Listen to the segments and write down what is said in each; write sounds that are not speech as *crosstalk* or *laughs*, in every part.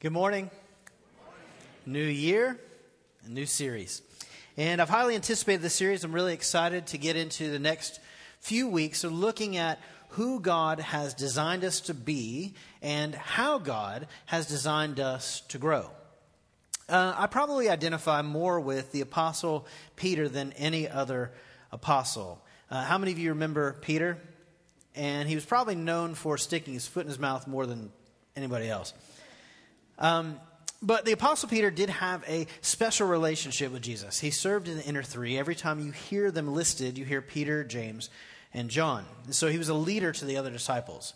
Good morning. New year, a new series. And I've highly anticipated this series. I'm really excited to get into the next few weeks of looking at who God has designed us to be and how God has designed us to grow. Uh, I probably identify more with the Apostle Peter than any other apostle. Uh, how many of you remember Peter? And he was probably known for sticking his foot in his mouth more than anybody else. Um, but the Apostle Peter did have a special relationship with Jesus. He served in the inner three. Every time you hear them listed, you hear Peter, James, and John. So he was a leader to the other disciples.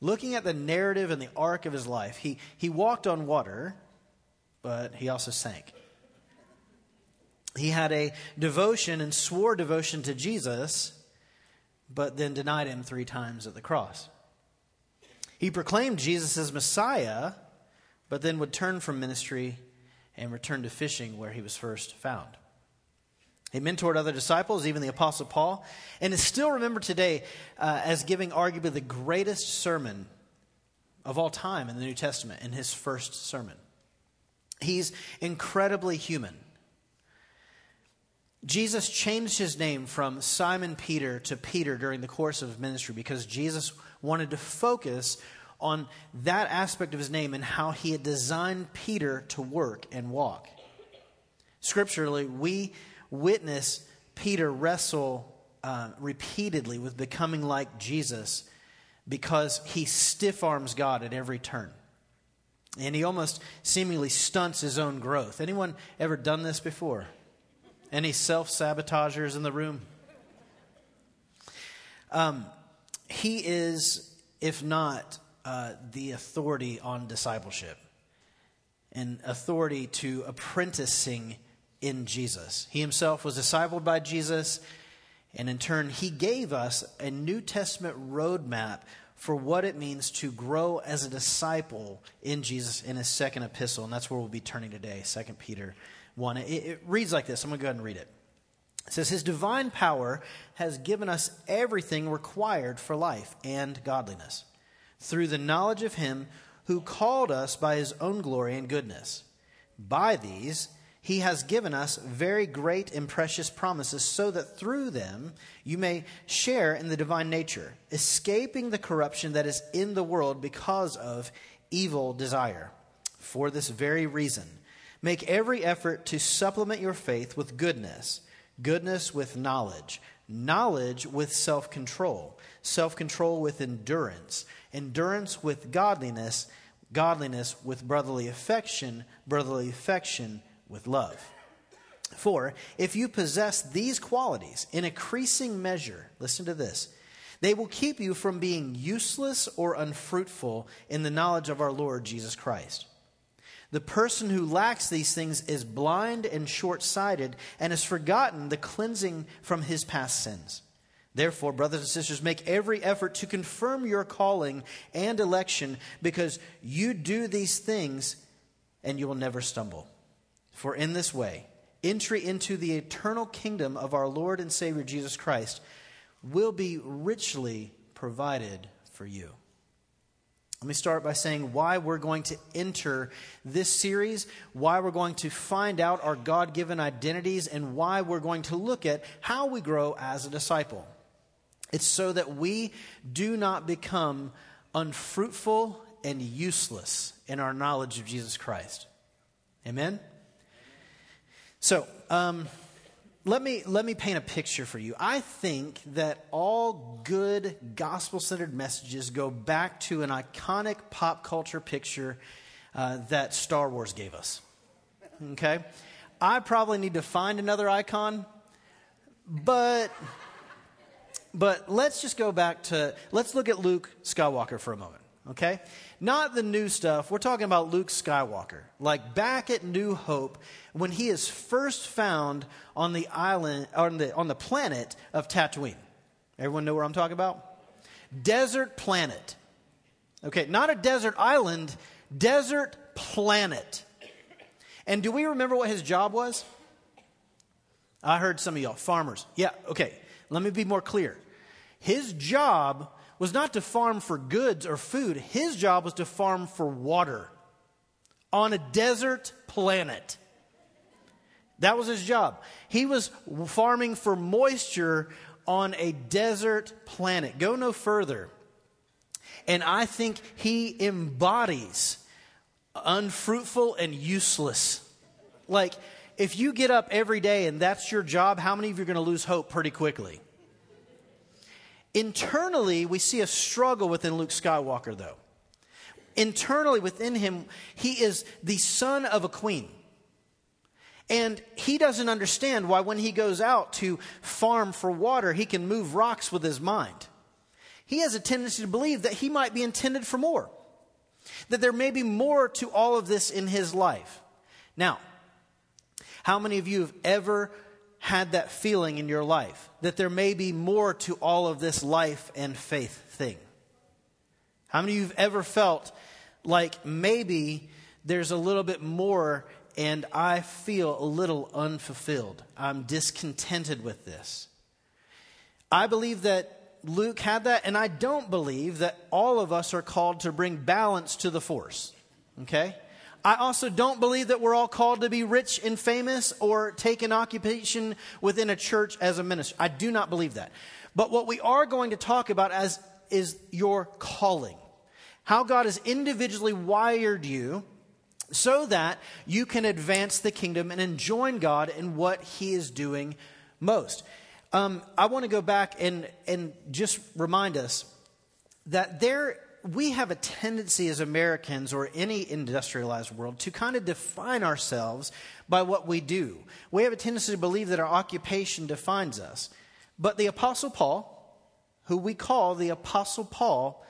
Looking at the narrative and the arc of his life, he, he walked on water, but he also sank. He had a devotion and swore devotion to Jesus, but then denied him three times at the cross. He proclaimed Jesus as Messiah, but then would turn from ministry and return to fishing where he was first found. He mentored other disciples, even the Apostle Paul, and is still remembered today uh, as giving arguably the greatest sermon of all time in the New Testament in his first sermon. He's incredibly human. Jesus changed his name from Simon Peter to Peter during the course of ministry because Jesus wanted to focus on that aspect of his name and how he had designed Peter to work and walk. Scripturally, we witness Peter wrestle uh, repeatedly with becoming like Jesus because he stiff arms God at every turn. And he almost seemingly stunts his own growth. Anyone ever done this before? Any self sabotagers in the room? Um, he is, if not uh, the authority on discipleship and authority to apprenticing in Jesus. He himself was discipled by Jesus, and in turn, he gave us a New Testament roadmap for what it means to grow as a disciple in Jesus in his second epistle, and that's where we'll be turning today, 2 Peter 1. It, it reads like this. I'm going to go ahead and read it. It says, His divine power has given us everything required for life and godliness through the knowledge of him who called us by his own glory and goodness. By these, he has given us very great and precious promises, so that through them you may share in the divine nature, escaping the corruption that is in the world because of evil desire. For this very reason, make every effort to supplement your faith with goodness, goodness with knowledge, knowledge with self control, self control with endurance endurance with godliness, godliness with brotherly affection, brotherly affection with love. For if you possess these qualities in increasing measure, listen to this, they will keep you from being useless or unfruitful in the knowledge of our Lord Jesus Christ. The person who lacks these things is blind and short sighted and has forgotten the cleansing from his past sins. Therefore, brothers and sisters, make every effort to confirm your calling and election because you do these things and you will never stumble. For in this way, entry into the eternal kingdom of our Lord and Savior Jesus Christ will be richly provided for you. Let me start by saying why we're going to enter this series, why we're going to find out our God given identities, and why we're going to look at how we grow as a disciple. It's so that we do not become unfruitful and useless in our knowledge of Jesus Christ. Amen? So, um, let me, let me paint a picture for you. I think that all good gospel centered messages go back to an iconic pop culture picture uh, that Star Wars gave us. Okay? I probably need to find another icon, but but let's just go back to, let's look at Luke Skywalker for a moment, okay? Not the new stuff. We're talking about Luke Skywalker. Like back at New Hope, when he is first found on the island, on the, on the planet of Tatooine. Everyone know where I'm talking about? Desert planet. Okay, not a desert island, desert planet. And do we remember what his job was? I heard some of y'all, farmers. Yeah, okay. Let me be more clear. His job was not to farm for goods or food, his job was to farm for water. on a desert planet. That was his job. He was farming for moisture on a desert planet. Go no further. And I think he embodies unfruitful and useless. Like, if you get up every day and that's your job, how many of you are going to lose hope pretty quickly? Internally, we see a struggle within Luke Skywalker, though. Internally, within him, he is the son of a queen. And he doesn't understand why, when he goes out to farm for water, he can move rocks with his mind. He has a tendency to believe that he might be intended for more, that there may be more to all of this in his life. Now, how many of you have ever had that feeling in your life that there may be more to all of this life and faith thing? How many of you have ever felt like maybe there's a little bit more and I feel a little unfulfilled? I'm discontented with this. I believe that Luke had that, and I don't believe that all of us are called to bring balance to the force. Okay? I also don't believe that we're all called to be rich and famous or take an occupation within a church as a minister. I do not believe that. But what we are going to talk about as is your calling. How God has individually wired you so that you can advance the kingdom and join God in what he is doing most. Um, I want to go back and, and just remind us that there we have a tendency as Americans or any industrialized world to kind of define ourselves by what we do. We have a tendency to believe that our occupation defines us. But the Apostle Paul, who we call the Apostle Paul,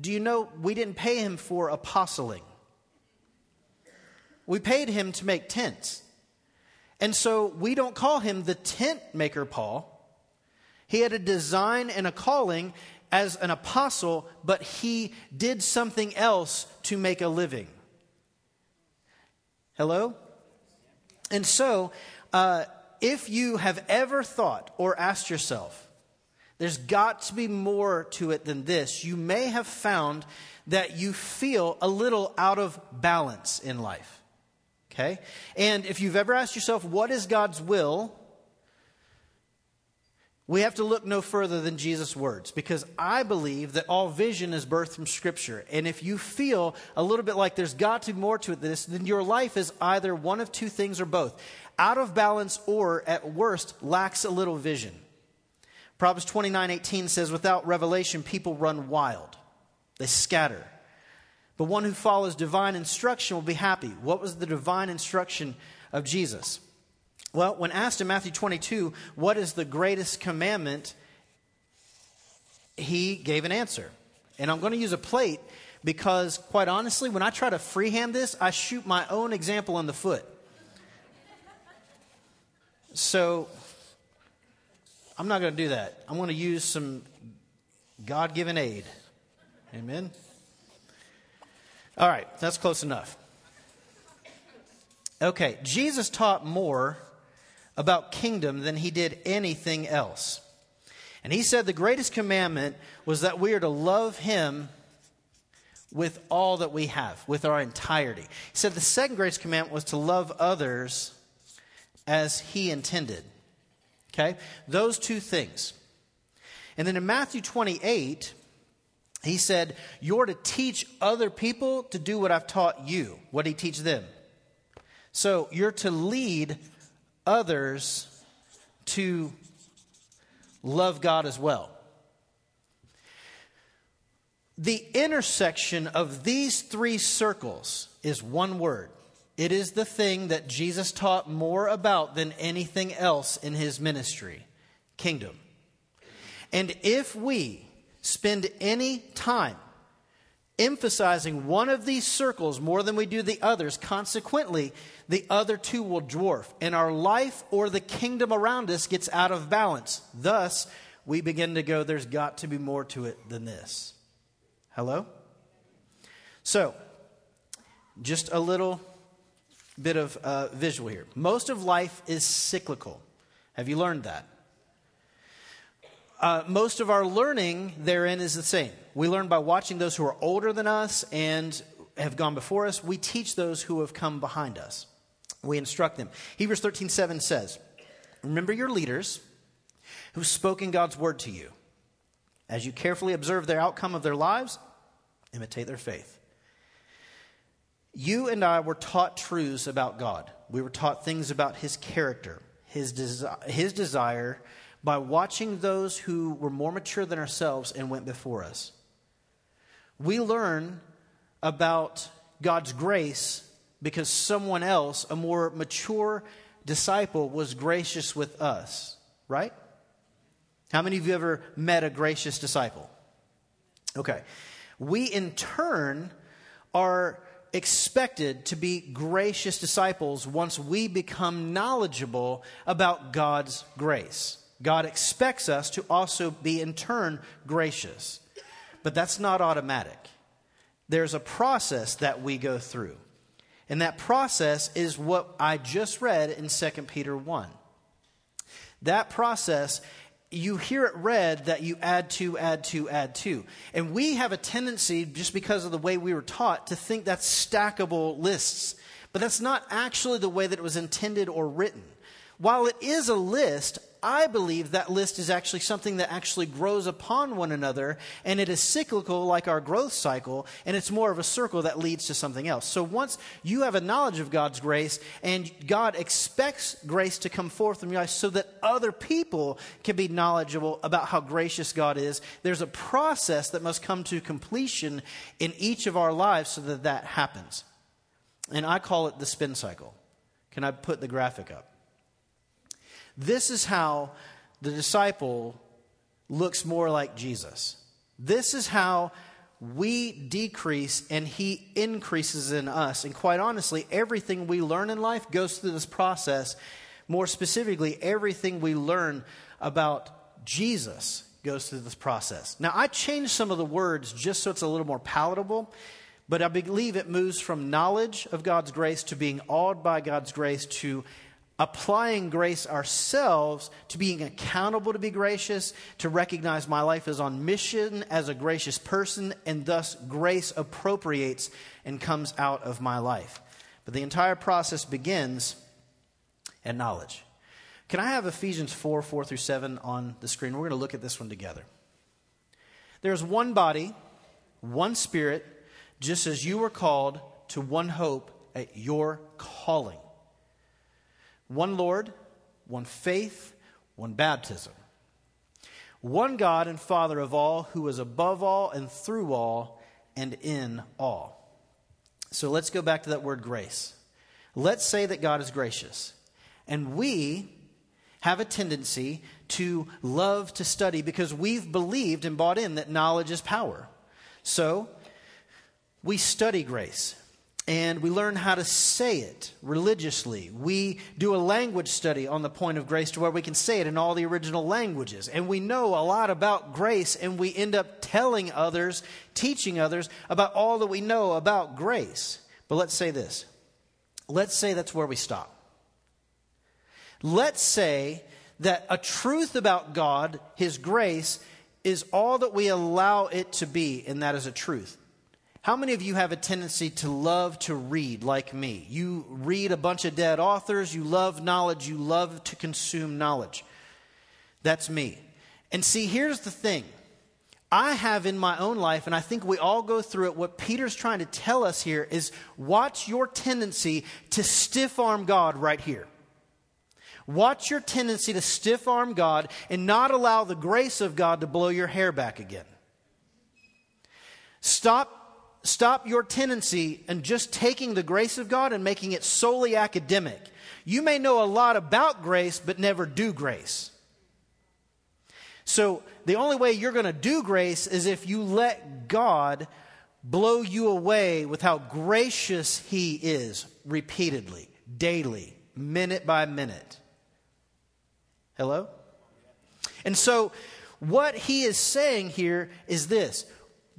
do you know we didn't pay him for apostling? We paid him to make tents. And so we don't call him the tent maker Paul. He had a design and a calling as an apostle, but he did something else to make a living. Hello? And so, uh, if you have ever thought or asked yourself, there's got to be more to it than this, you may have found that you feel a little out of balance in life. Okay? And if you've ever asked yourself, what is God's will? We have to look no further than Jesus' words because I believe that all vision is birthed from Scripture. And if you feel a little bit like there's got to be more to it than this, then your life is either one of two things or both out of balance or, at worst, lacks a little vision. Proverbs 29 18 says, Without revelation, people run wild, they scatter. But one who follows divine instruction will be happy. What was the divine instruction of Jesus? Well, when asked in Matthew 22, what is the greatest commandment, he gave an answer. And I'm going to use a plate because, quite honestly, when I try to freehand this, I shoot my own example in the foot. So, I'm not going to do that. I'm going to use some God given aid. Amen? All right, that's close enough. Okay, Jesus taught more about kingdom than he did anything else. And he said the greatest commandment was that we are to love him with all that we have, with our entirety. He said the second greatest commandment was to love others as he intended. Okay? Those two things. And then in Matthew 28, he said, You're to teach other people to do what I've taught you. What he teach them? So you're to lead others to love God as well. The intersection of these three circles is one word. It is the thing that Jesus taught more about than anything else in his ministry kingdom. And if we spend any time emphasizing one of these circles more than we do the others, consequently, the other two will dwarf, and our life or the kingdom around us gets out of balance. Thus, we begin to go, there's got to be more to it than this. Hello? So, just a little bit of uh, visual here. Most of life is cyclical. Have you learned that? Uh, most of our learning therein is the same. We learn by watching those who are older than us, and have gone before us, we teach those who have come behind us. We instruct them. Hebrews 13 7 says, Remember your leaders who've spoken God's word to you. As you carefully observe their outcome of their lives, imitate their faith. You and I were taught truths about God. We were taught things about his character, his, desi- his desire, by watching those who were more mature than ourselves and went before us. We learn about God's grace because someone else, a more mature disciple, was gracious with us, right? How many of you ever met a gracious disciple? Okay. We in turn are expected to be gracious disciples once we become knowledgeable about God's grace. God expects us to also be in turn gracious. But that's not automatic. There's a process that we go through. And that process is what I just read in 2 Peter 1. That process, you hear it read that you add to, add to, add to. And we have a tendency, just because of the way we were taught, to think that's stackable lists. But that's not actually the way that it was intended or written. While it is a list, I believe that list is actually something that actually grows upon one another, and it is cyclical like our growth cycle, and it's more of a circle that leads to something else. So once you have a knowledge of God's grace, and God expects grace to come forth from your life so that other people can be knowledgeable about how gracious God is, there's a process that must come to completion in each of our lives so that that happens. And I call it the spin cycle. Can I put the graphic up? This is how the disciple looks more like Jesus. This is how we decrease and he increases in us. And quite honestly, everything we learn in life goes through this process. More specifically, everything we learn about Jesus goes through this process. Now, I changed some of the words just so it's a little more palatable, but I believe it moves from knowledge of God's grace to being awed by God's grace to applying grace ourselves to being accountable to be gracious, to recognize my life is on mission as a gracious person, and thus grace appropriates and comes out of my life. But the entire process begins at knowledge. Can I have Ephesians 4 4 through 7 on the screen? We're going to look at this one together. There's one body, one spirit, just as you were called to one hope at your calling one Lord, one faith, one baptism. One God and Father of all, who is above all and through all and in all. So let's go back to that word grace. Let's say that God is gracious. And we have a tendency to love to study because we've believed and bought in that knowledge is power. So we study grace and we learn how to say it religiously. We do a language study on the point of grace to where we can say it in all the original languages. And we know a lot about grace, and we end up telling others, teaching others about all that we know about grace. But let's say this let's say that's where we stop. Let's say that a truth about God, His grace, is all that we allow it to be, and that is a truth. How many of you have a tendency to love to read like me? You read a bunch of dead authors, you love knowledge, you love to consume knowledge. That's me. And see, here's the thing. I have in my own life, and I think we all go through it, what Peter's trying to tell us here is watch your tendency to stiff arm God right here. Watch your tendency to stiff arm God and not allow the grace of God to blow your hair back again. Stop stop your tendency and just taking the grace of God and making it solely academic. You may know a lot about grace, but never do grace. So, the only way you're going to do grace is if you let God blow you away with how gracious He is repeatedly, daily, minute by minute. Hello? And so, what He is saying here is this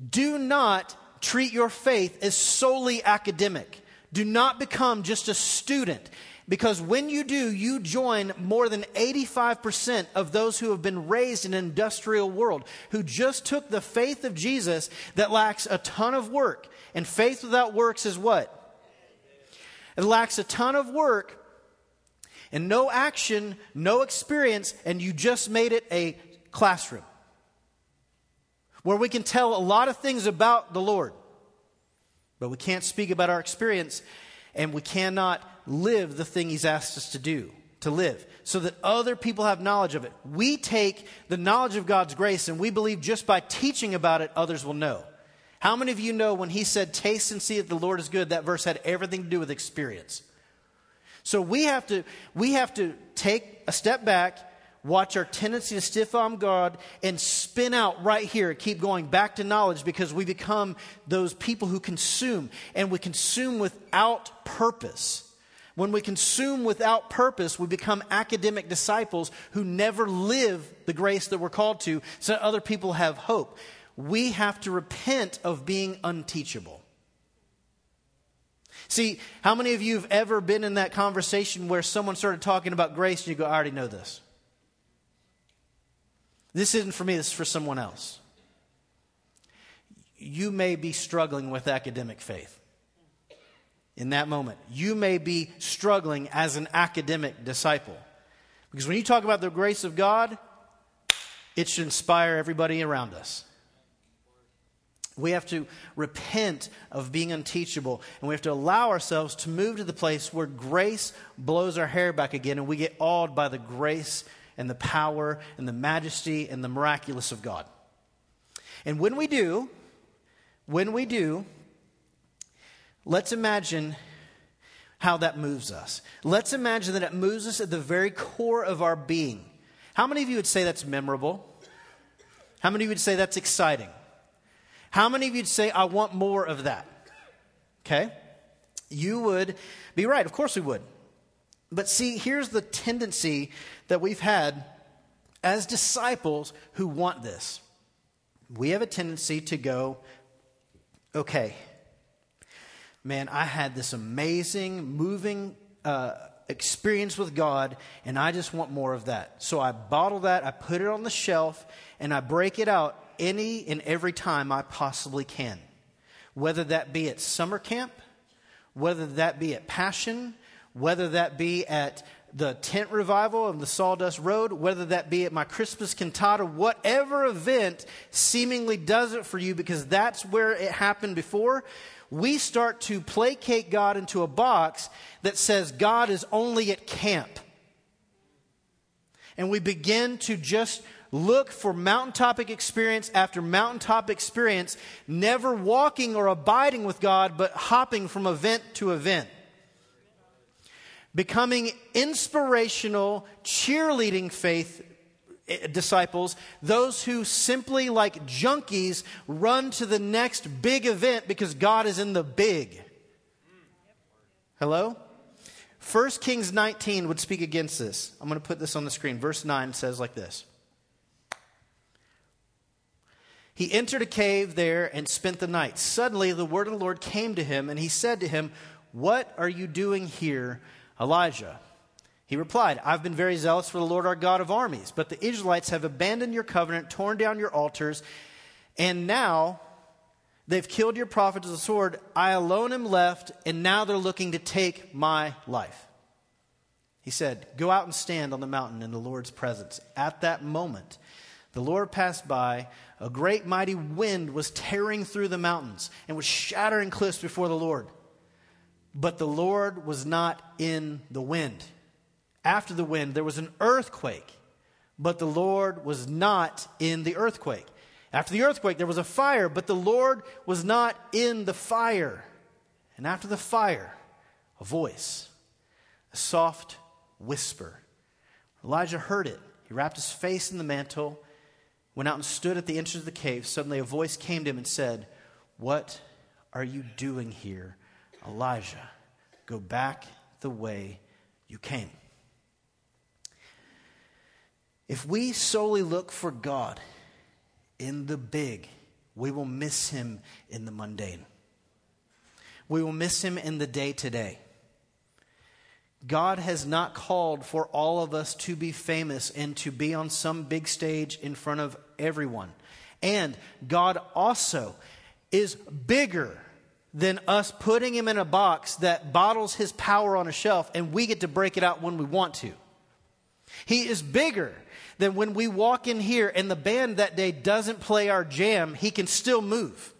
do not treat your faith as solely academic. Do not become just a student. Because when you do, you join more than 85% of those who have been raised in an industrial world, who just took the faith of Jesus that lacks a ton of work And faith without works is what? It lacks a ton of work and no action, no experience, and you just made it a classroom where we can tell a lot of things about the Lord, but we can't speak about our experience and we cannot live the thing He's asked us to do, to live, so that other people have knowledge of it. We take the knowledge of God's grace and we believe just by teaching about it, others will know. How many of you know when He said, Taste and see that the Lord is good, that verse had everything to do with experience? So we have to, we have to take a step back, watch our tendency to stiff arm God, and spin out right here, keep going back to knowledge because we become those people who consume, and we consume without purpose. When we consume without purpose, we become academic disciples who never live the grace that we're called to so that other people have hope. We have to repent of being unteachable. See, how many of you have ever been in that conversation where someone started talking about grace and you go, I already know this? This isn't for me, this is for someone else. You may be struggling with academic faith. In that moment, you may be struggling as an academic disciple. Because when you talk about the grace of God, it should inspire everybody around us. We have to repent of being unteachable, and we have to allow ourselves to move to the place where grace blows our hair back again, and we get awed by the grace and the power and the majesty and the miraculous of God. And when we do, when we do, let's imagine how that moves us. Let's imagine that it moves us at the very core of our being. How many of you would say that's memorable? How many of you would say that's exciting? How many of you'd say, I want more of that? Okay? You would be right. Of course we would. But see, here's the tendency that we've had as disciples who want this. We have a tendency to go, okay, man, I had this amazing, moving uh, experience with God, and I just want more of that. So I bottle that, I put it on the shelf, and I break it out any and every time I possibly can. Whether that be at summer camp, whether that be at Passion, whether that be at the tent revival of the Sawdust Road, whether that be at my Christmas cantata, whatever event seemingly does it for you because that's where it happened before, we start to placate God into a box that says God is only at camp. And we begin to just look for mountaintop experience after mountaintop experience, never walking or abiding with God, but hopping from event to event. Becoming inspirational, cheerleading faith eh, disciples, those who simply like junkies run to the next big event because God is in the big. Hello? 1 Kings 19 would speak against this. I'm going to put this on the screen. Verse 9 says like this He entered a cave there and spent the night. Suddenly, the word of the Lord came to him, and he said to him, What are you doing here, Elijah? He replied, I've been very zealous for the Lord our God of armies, but the Israelites have abandoned your covenant, torn down your altars, and now they've killed your prophets with the sword. I alone am left, and now they're looking to take my life. He said, Go out and stand on the mountain in the Lord's presence. At that moment, the Lord passed by. A great mighty wind was tearing through the mountains and was shattering cliffs before the Lord. But the Lord was not in the wind. After the wind, there was an earthquake, but the Lord was not in the earthquake. After the earthquake, there was a fire, but the Lord was not in the fire. And after the fire, a voice, a soft whisper. Elijah heard it. He wrapped his face in the mantle went out and stood at the entrance of the cave, suddenly a voice came to him and said, What are you doing here, Elijah? Go back the way you came. If we solely look for God in the big, we will miss him in the mundane. We will miss him in the day to day. God has not called for all of us to be famous and to be on some big stage in front of everyone. And God also is bigger than us putting him in a box that bottles his power on a shelf and we get to break it out when we want to. He is bigger than when we walk in here and the band that day doesn't play our jam, he can still move.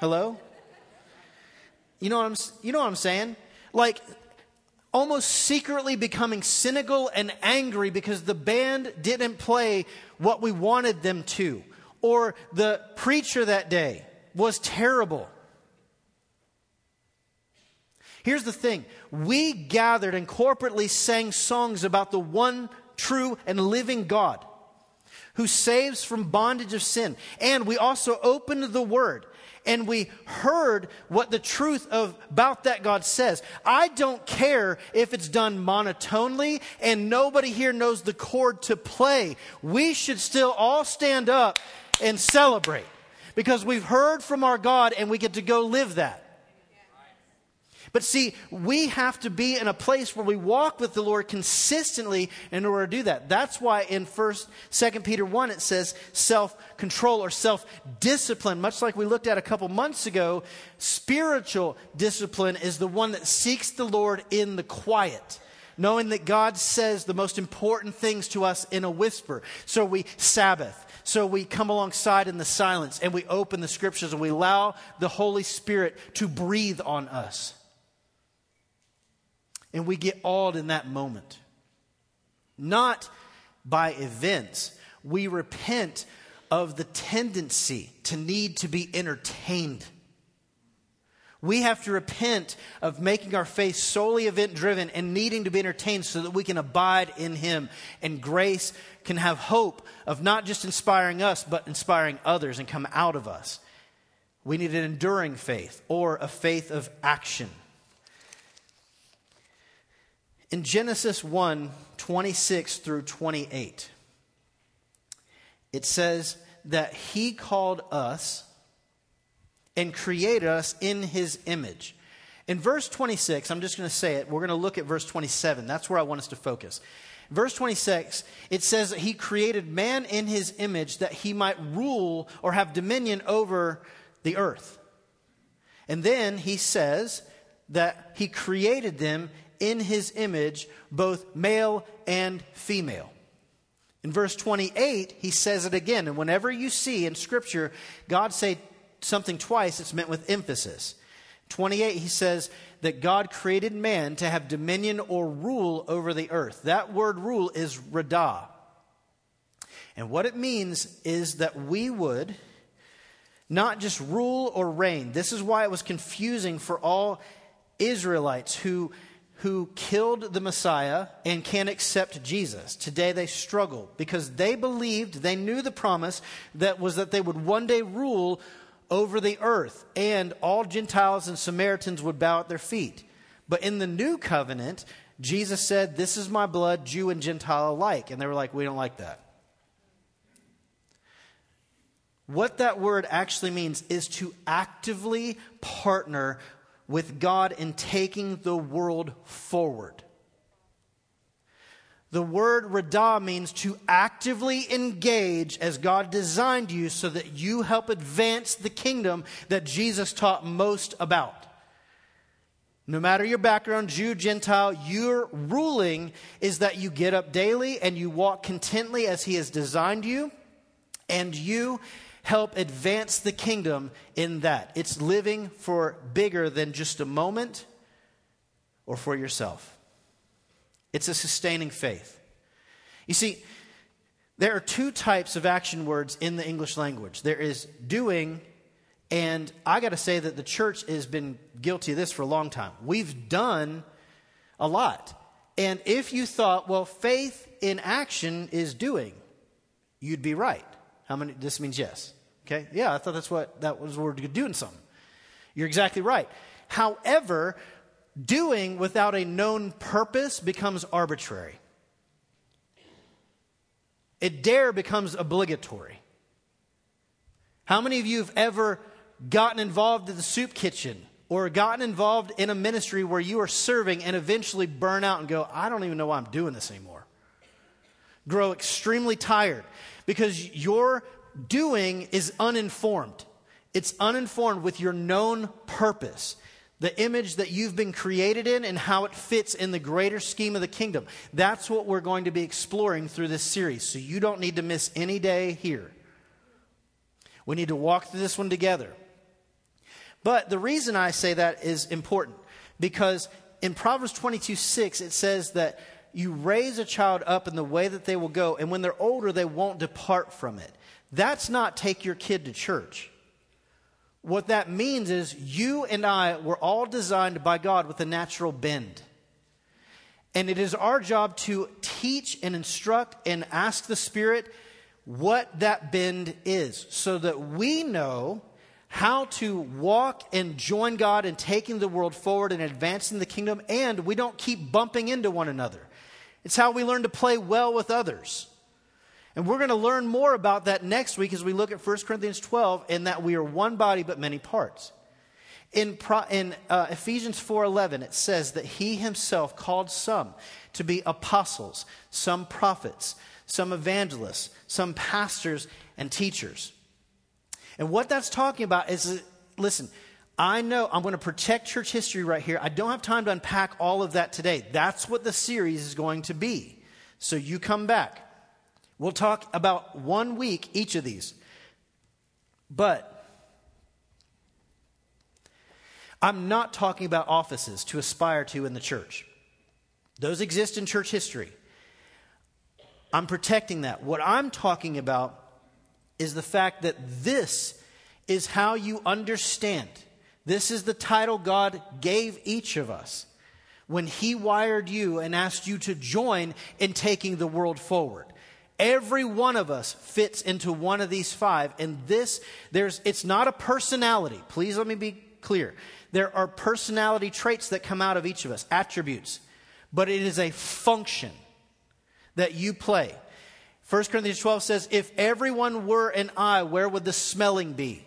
Hello? You know what I'm, you know what I'm saying? Like, almost secretly becoming cynical and angry because the band didn't play what we wanted them to, or the preacher that day was terrible. Here's the thing we gathered and corporately sang songs about the one true and living God who saves from bondage of sin. And we also opened the Word and we heard what the truth of, about that God says. I don't care if it's done monotonely and nobody here knows the chord to play. We should still all stand up and celebrate because we've heard from our God and we get to go live that. But see, we have to be in a place where we walk with the Lord consistently in order to do that. That's why in first, second Peter 1 it says self-control or self-discipline. Much like we looked at a couple months ago, spiritual discipline is the one that seeks the Lord in the quiet knowing that God says the most important things to us in a whisper. So we Sabbath. So we come alongside in the silence and we open the scriptures and we allow the Holy Spirit to breathe on us. And we get awed in that moment. Not by events. We repent of the tendency to need to be entertained. We have to repent of making our faith solely event driven and needing to be entertained so that we can abide in Him. And grace can have hope of not just inspiring us, but inspiring others and come out of us. We need an enduring faith or a faith of action. In Genesis 1 26 through 28, it says that He called us and created us in His image. In verse 26, I'm just going to say it. We're going to look at verse 27. That's where I want us to focus. Verse 26, it says that he created man in his image that he might rule or have dominion over the earth. And then he says that he created them in his image, both male and female. In verse 28, he says it again. And whenever you see in Scripture God say something twice, it's meant with emphasis. 28, he says that God created man to have dominion or rule over the earth. That word rule is radah. And what it means is that we would not just rule or reign. This is why it was confusing for all Israelites who who killed the Messiah and can't accept Jesus. Today they struggle because they believed, they knew the promise that was that they would one day rule over the earth and all Gentiles and Samaritans would bow at their feet. But in the new covenant, Jesus said, This is my blood, Jew and Gentile alike. And they were like, We don't like that. What that word actually means is to actively partner with God in taking the world forward. The word radah means to actively engage as God designed you so that you help advance the kingdom that Jesus taught most about. No matter your background, Jew, Gentile, your ruling is that you get up daily and you walk contently as He has designed you, and you help advance the kingdom in that. It's living for bigger than just a moment or for yourself. It's a sustaining faith. You see, there are two types of action words in the English language there is doing, and I got to say that the church has been guilty of this for a long time. We've done a lot. And if you thought, well, faith in action is doing, you'd be right. How many? This means yes. Okay? Yeah, I thought that's what that was we're doing something. You're exactly right. However, doing without a known purpose becomes arbitrary. It dare becomes obligatory. How many of you have ever gotten involved in the soup kitchen or gotten involved in a ministry where you are serving and eventually burn out and go, I don't even know why I'm doing this anymore? Grow extremely tired because your doing is uninformed. it's uninformed with your known purpose, the image that you've been created in, and how it fits in the greater scheme of the kingdom. That's what we're going to be exploring through this series. So you don't need to miss any day here. We need to walk through this one together. But the reason I say that is important because in Proverbs 22 6, it says that you raise a child up in the way that they will go, and when they're older, they won't depart from it. That's not take your kid to church. What that means is you and I were all designed by God with a natural bend. And it is our job to teach and instruct and ask the Spirit what that bend is so that we know how to walk and join God in taking the world forward and advancing the kingdom, and we don't keep bumping into one another. It's how we learn to play well with others. And we're going to learn more about that next week as we look at 1 Corinthians 12 in that we are one body but many parts. In, Pro, in uh, Ephesians 4:11 it says that he himself called some to be apostles, some prophets, some evangelists, some pastors and teachers. And what that's talking about is listen, I know I'm going to protect church history right here. I don't have time to unpack all of that today. That's what the series is going to be. So you come back. We'll talk about one week each of these. But I'm not talking about offices to aspire to in the church. Those exist in church history. I'm protecting that. What I'm talking about is the fact that this is how you understand. This is the title God gave each of us when He wired you and asked you to join in taking the world forward. Every one of us fits into one of these five, and this, there's, it's not a personality. Please let me be clear. There are personality traits that come out of each of us, attributes, but it is a function that you play. 1 Corinthians 12 says, If everyone were an eye, where would the smelling be?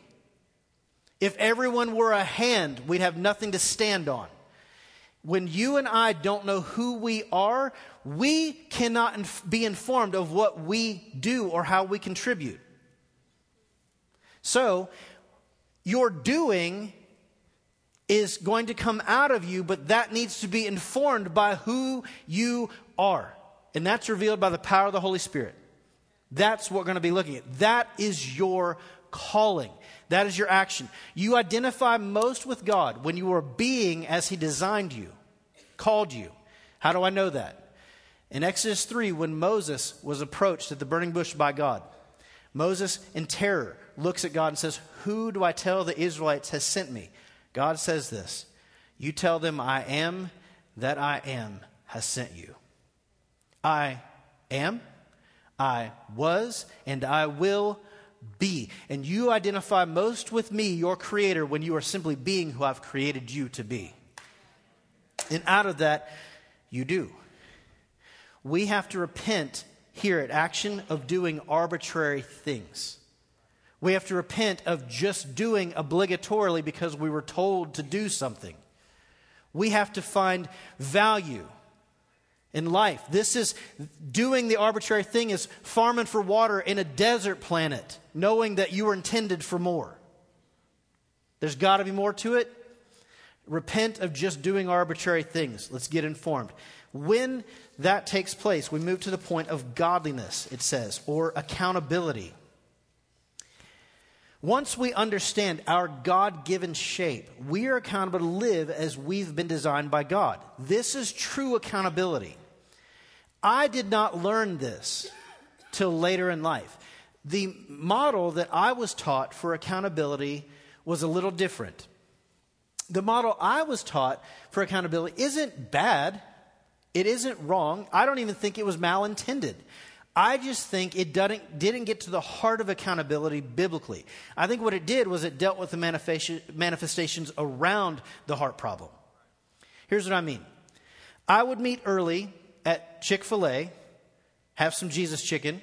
If everyone were a hand, we'd have nothing to stand on. When you and I don't know who we are, we cannot inf- be informed of what we do or how we contribute. So, your doing is going to come out of you, but that needs to be informed by who you are. And that's revealed by the power of the Holy Spirit. That's what we're going to be looking at. That is your calling. That is your action. You identify most with God when you are being as He designed you, called you. How do I know that? In Exodus 3, when Moses was approached at the burning bush by God, Moses, in terror, looks at God and says, Who do I tell the Israelites has sent me? God says this You tell them, I am that I am has sent you. I am I was, and I will be. And you identify most with me, your creator, when you are simply being who I've created you to be. And out of that, you do. We have to repent here at Action of doing arbitrary things. We have to repent of just doing obligatorily because we were told to do something. We have to find value in life. This is doing the arbitrary thing is farming for water in a desert planet, knowing that you were intended for more. There's got to be more to it. Repent of just doing arbitrary things. Let's get informed. When that takes place, we move to the point of godliness, it says, or accountability. Once we understand our God given shape, we are accountable to live as we've been designed by God. This is true accountability. I did not learn this till later in life. The model that I was taught for accountability was a little different. The model I was taught for accountability isn't bad. It isn't wrong. I don't even think it was malintended. I just think it didn't, didn't get to the heart of accountability biblically. I think what it did was it dealt with the manifestations around the heart problem. Here's what I mean I would meet early at Chick fil A, have some Jesus chicken,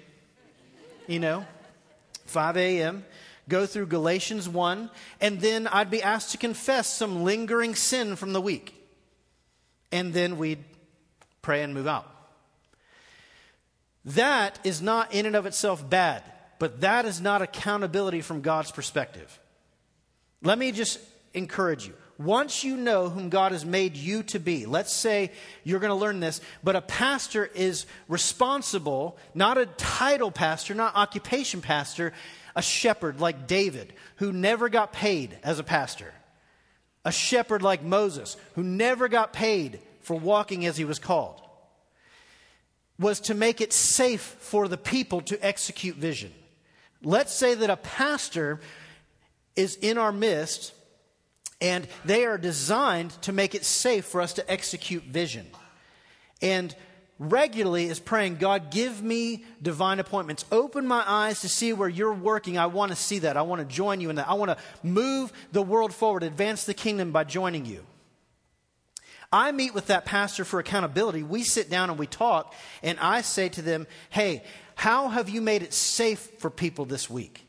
you know, 5 a.m., go through Galatians 1, and then I'd be asked to confess some lingering sin from the week. And then we'd pray and move out. That is not in and of itself bad, but that is not accountability from God's perspective. Let me just encourage you. Once you know whom God has made you to be, let's say you're going to learn this, but a pastor is responsible, not a title pastor, not occupation pastor, a shepherd like David, who never got paid as a pastor. A shepherd like Moses, who never got paid for walking as he was called, was to make it safe for the people to execute vision. Let's say that a pastor is in our midst and they are designed to make it safe for us to execute vision. And regularly is praying, God, give me divine appointments. Open my eyes to see where you're working. I want to see that. I want to join you in that. I want to move the world forward, advance the kingdom by joining you. I meet with that pastor for accountability. We sit down and we talk, and I say to them, Hey, how have you made it safe for people this week?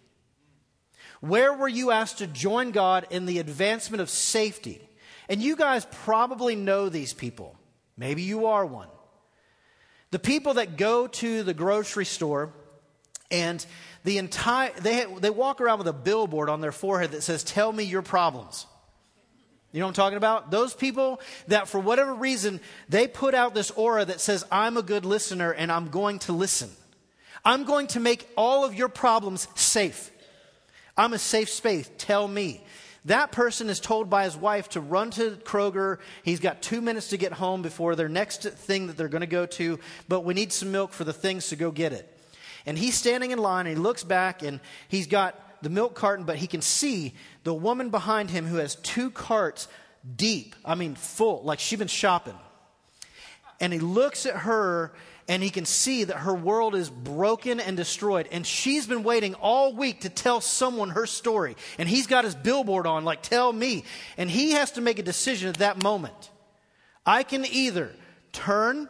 Where were you asked to join God in the advancement of safety? And you guys probably know these people. Maybe you are one. The people that go to the grocery store and the entire they they walk around with a billboard on their forehead that says tell me your problems. You know what I'm talking about? Those people that for whatever reason they put out this aura that says I'm a good listener and I'm going to listen. I'm going to make all of your problems safe. I'm a safe space. Tell me. That person is told by his wife to run to Kroger. He's got two minutes to get home before their next thing that they're going to go to, but we need some milk for the things to go get it. And he's standing in line and he looks back and he's got the milk carton, but he can see the woman behind him who has two carts deep, I mean, full, like she's been shopping. And he looks at her and he can see that her world is broken and destroyed. And she's been waiting all week to tell someone her story. And he's got his billboard on, like, tell me. And he has to make a decision at that moment. I can either turn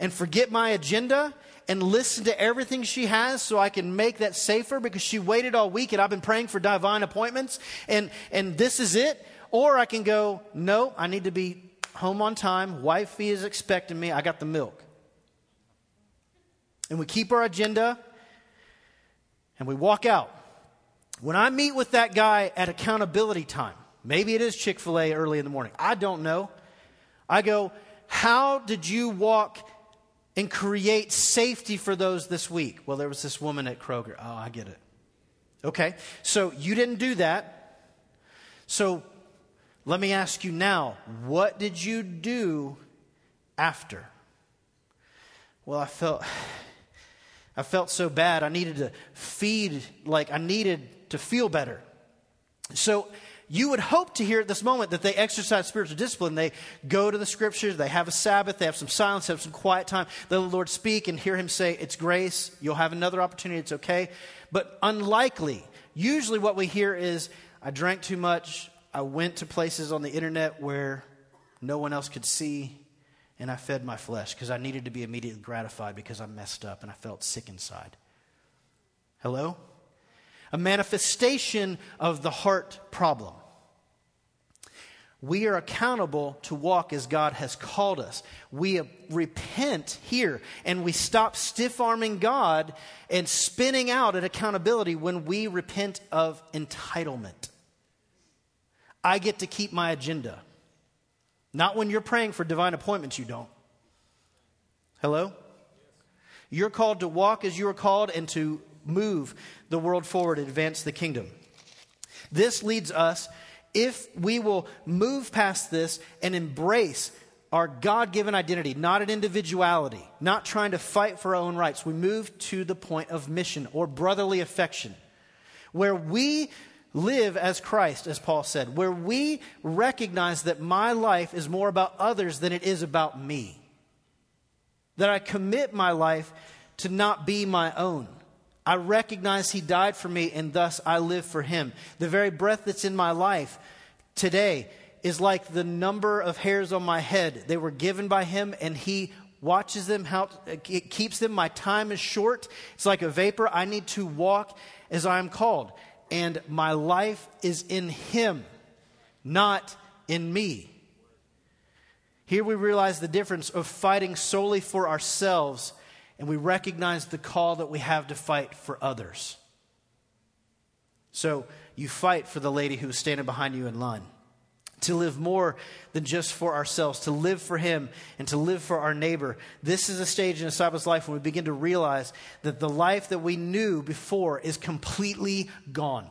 and forget my agenda and listen to everything she has so I can make that safer because she waited all week and I've been praying for divine appointments and, and this is it. Or I can go, no, I need to be home on time. Wifey is expecting me. I got the milk and we keep our agenda and we walk out. When I meet with that guy at accountability time, maybe it is Chick fil A early in the morning, I don't know. I go, How did you walk and create safety for those this week? Well, there was this woman at Kroger. Oh, I get it. Okay, so you didn't do that. So let me ask you now what did you do after? Well, I felt I felt so bad. I needed to feed, like, I needed to feel better. So, you would hope to hear at this moment that they exercise spiritual discipline. They go to the scriptures, they have a Sabbath, they have some silence, have some quiet time, let the Lord speak and hear Him say, It's grace, you'll have another opportunity, it's okay. But unlikely. Usually, what we hear is, I drank too much, I went to places on the internet where no one else could see, and I fed my flesh because I needed to be immediately gratified because I messed up and I felt sick inside. Hello? A manifestation of the heart problem. We are accountable to walk as God has called us. We uh, repent here and we stop stiff arming God and spinning out at accountability when we repent of entitlement. I get to keep my agenda. Not when you're praying for divine appointments, you don't. Hello? You're called to walk as you are called and to move the world forward advance the kingdom. This leads us, if we will move past this and embrace our God given identity, not an individuality, not trying to fight for our own rights, we move to the point of mission or brotherly affection, where we live as Christ, as Paul said, where we recognize that my life is more about others than it is about me. That I commit my life to not be my own. I recognize He died for me and thus I live for Him. The very breath that's in my life today is like the number of hairs on my head. They were given by Him and He watches them, how, it keeps them. My time is short. It's like a vapor. I need to walk as I am called and my life is in Him, not in me. Here we realize the difference of fighting solely for ourselves, and we recognize the call that we have to fight for others. So, you fight for the lady who's standing behind you in line. To live more than just for ourselves, to live for Him and to live for our neighbor. This is a stage in a disciple's life when we begin to realize that the life that we knew before is completely gone.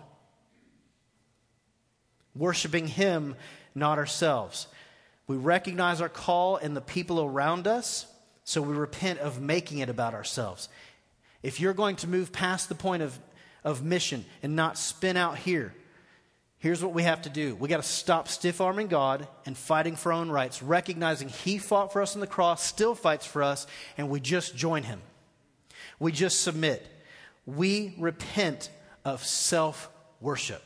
Worshiping Him, not ourselves. We recognize our call and the people around us, so we repent of making it about ourselves. If you're going to move past the point of, of mission and not spin out here, here's what we have to do. We got to stop stiff arming God and fighting for our own rights, recognizing He fought for us on the cross, still fights for us, and we just join Him. We just submit. We repent of self worship.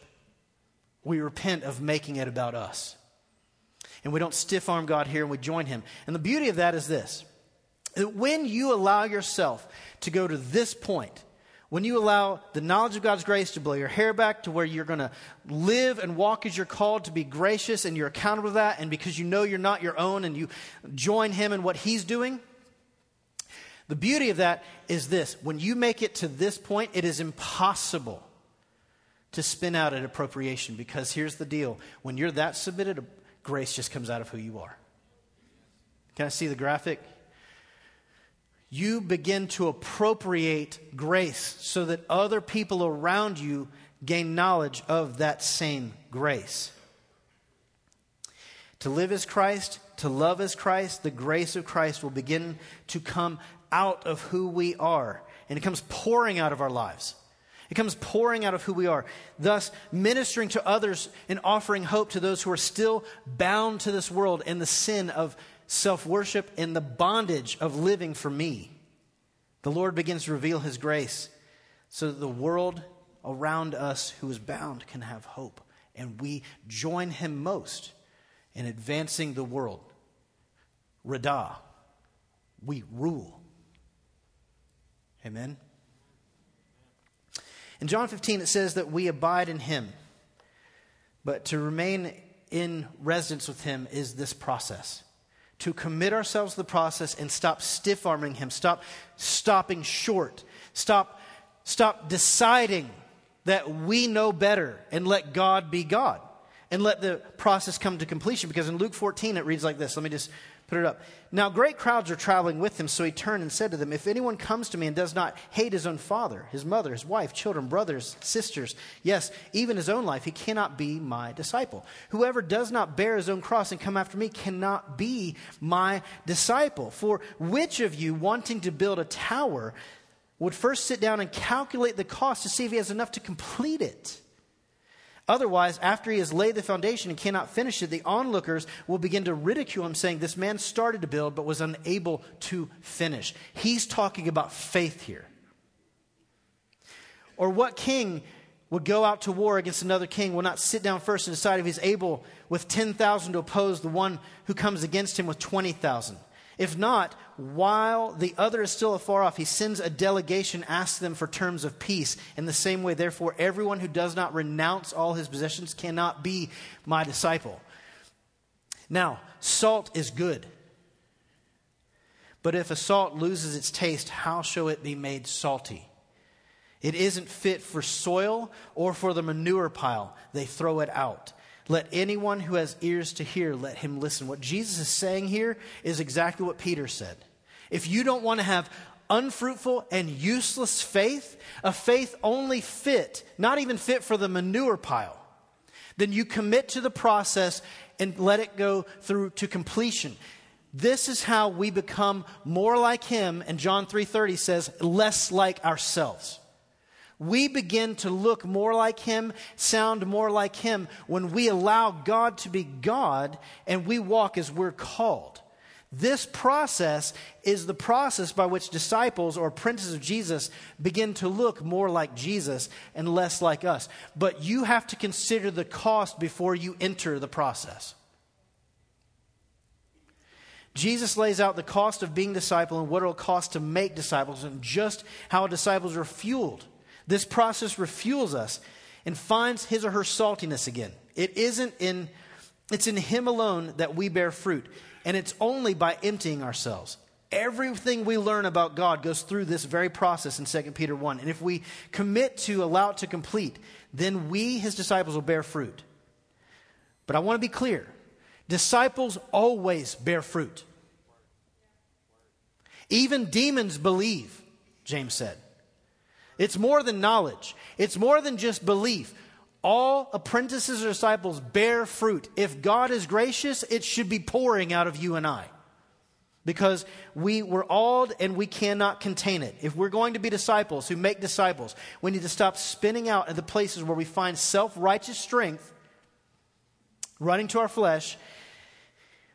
We repent of making it about us and we don't stiff arm God here and we join Him. And the beauty of that is this that when you allow yourself to go to this point, when you allow the knowledge of God's grace to blow your hair back to where you're going to live and walk as you're called to be gracious and you're accountable to that, and because you know you're not your own and you join Him in what He's doing, the beauty of that is this when you make it to this point, it is impossible to spin out an appropriation because here's the deal when you're that submitted grace just comes out of who you are. Can I see the graphic? You begin to appropriate grace so that other people around you gain knowledge of that same grace. To live as Christ, to love as Christ, the grace of Christ will begin to come out of who we are. And it comes pouring out of our lives. It comes pouring out of who we are, thus ministering to others and offering hope to those who are still bound to this world and the sin of self worship and the bondage of living for me. The Lord begins to reveal His grace so that the world around us who is bound can have hope. And we join Him most in advancing the world. Radah, we rule. Amen. In John 15, it says that we abide in him. But to remain in residence with him is this process. To commit ourselves to the process and stop stiff arming him, stop stopping short, stop, stop deciding that we know better and let God be God and let the process come to completion. Because in Luke 14, it reads like this. Let me just Put it up. Now, great crowds are traveling with him, so he turned and said to them, If anyone comes to me and does not hate his own father, his mother, his wife, children, brothers, sisters, yes, even his own life, he cannot be my disciple. Whoever does not bear his own cross and come after me cannot be my disciple. For which of you, wanting to build a tower, would first sit down and calculate the cost to see if he has enough to complete it? Otherwise, after he has laid the foundation and cannot finish it, the onlookers will begin to ridicule him, saying, This man started to build but was unable to finish. He's talking about faith here. Or what king would go out to war against another king will not sit down first and decide if he's able with 10,000 to oppose the one who comes against him with 20,000? If not, while the other is still afar off, he sends a delegation, asks them for terms of peace. In the same way, therefore, everyone who does not renounce all his possessions cannot be my disciple. Now, salt is good. But if a salt loses its taste, how shall it be made salty? It isn't fit for soil or for the manure pile. They throw it out. Let anyone who has ears to hear, let him listen. What Jesus is saying here is exactly what Peter said. If you don't want to have unfruitful and useless faith, a faith only fit, not even fit for the manure pile, then you commit to the process and let it go through to completion. This is how we become more like him and John 3:30 says less like ourselves we begin to look more like Him, sound more like Him when we allow God to be God and we walk as we're called. This process is the process by which disciples or apprentices of Jesus begin to look more like Jesus and less like us. But you have to consider the cost before you enter the process. Jesus lays out the cost of being disciple and what it'll cost to make disciples and just how disciples are fueled. This process refuels us and finds his or her saltiness again. It isn't in, it's in him alone that we bear fruit. And it's only by emptying ourselves. Everything we learn about God goes through this very process in 2 Peter 1. And if we commit to allow it to complete, then we, his disciples, will bear fruit. But I want to be clear disciples always bear fruit. Even demons believe, James said. It's more than knowledge, it's more than just belief. All apprentices or disciples bear fruit. If God is gracious, it should be pouring out of you and I because we were awed and we cannot contain it. If we're going to be disciples who make disciples, we need to stop spinning out at the places where we find self righteous strength, running to our flesh,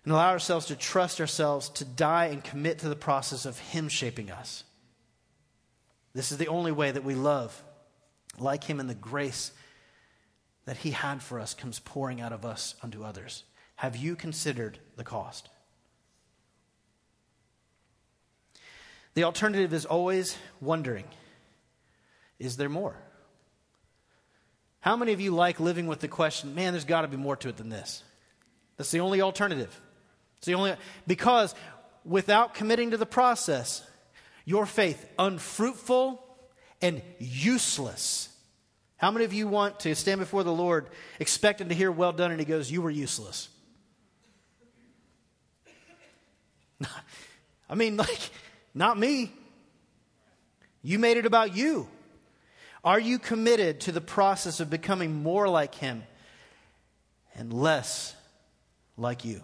and allow ourselves to trust ourselves to die and commit to the process of Him shaping us. This is the only way that we love like Him and the grace that He had for us comes pouring out of us unto others. Have you considered the cost? The alternative is always wondering is there more? How many of you like living with the question, man, there's got to be more to it than this? That's the only alternative. It's the only because without committing to the process, your faith unfruitful and useless. How many of you want to stand before the Lord expecting to hear well done and he goes, You were useless? *laughs* I mean, like, not me. You made it about you. Are you committed to the process of becoming more like Him and less like you?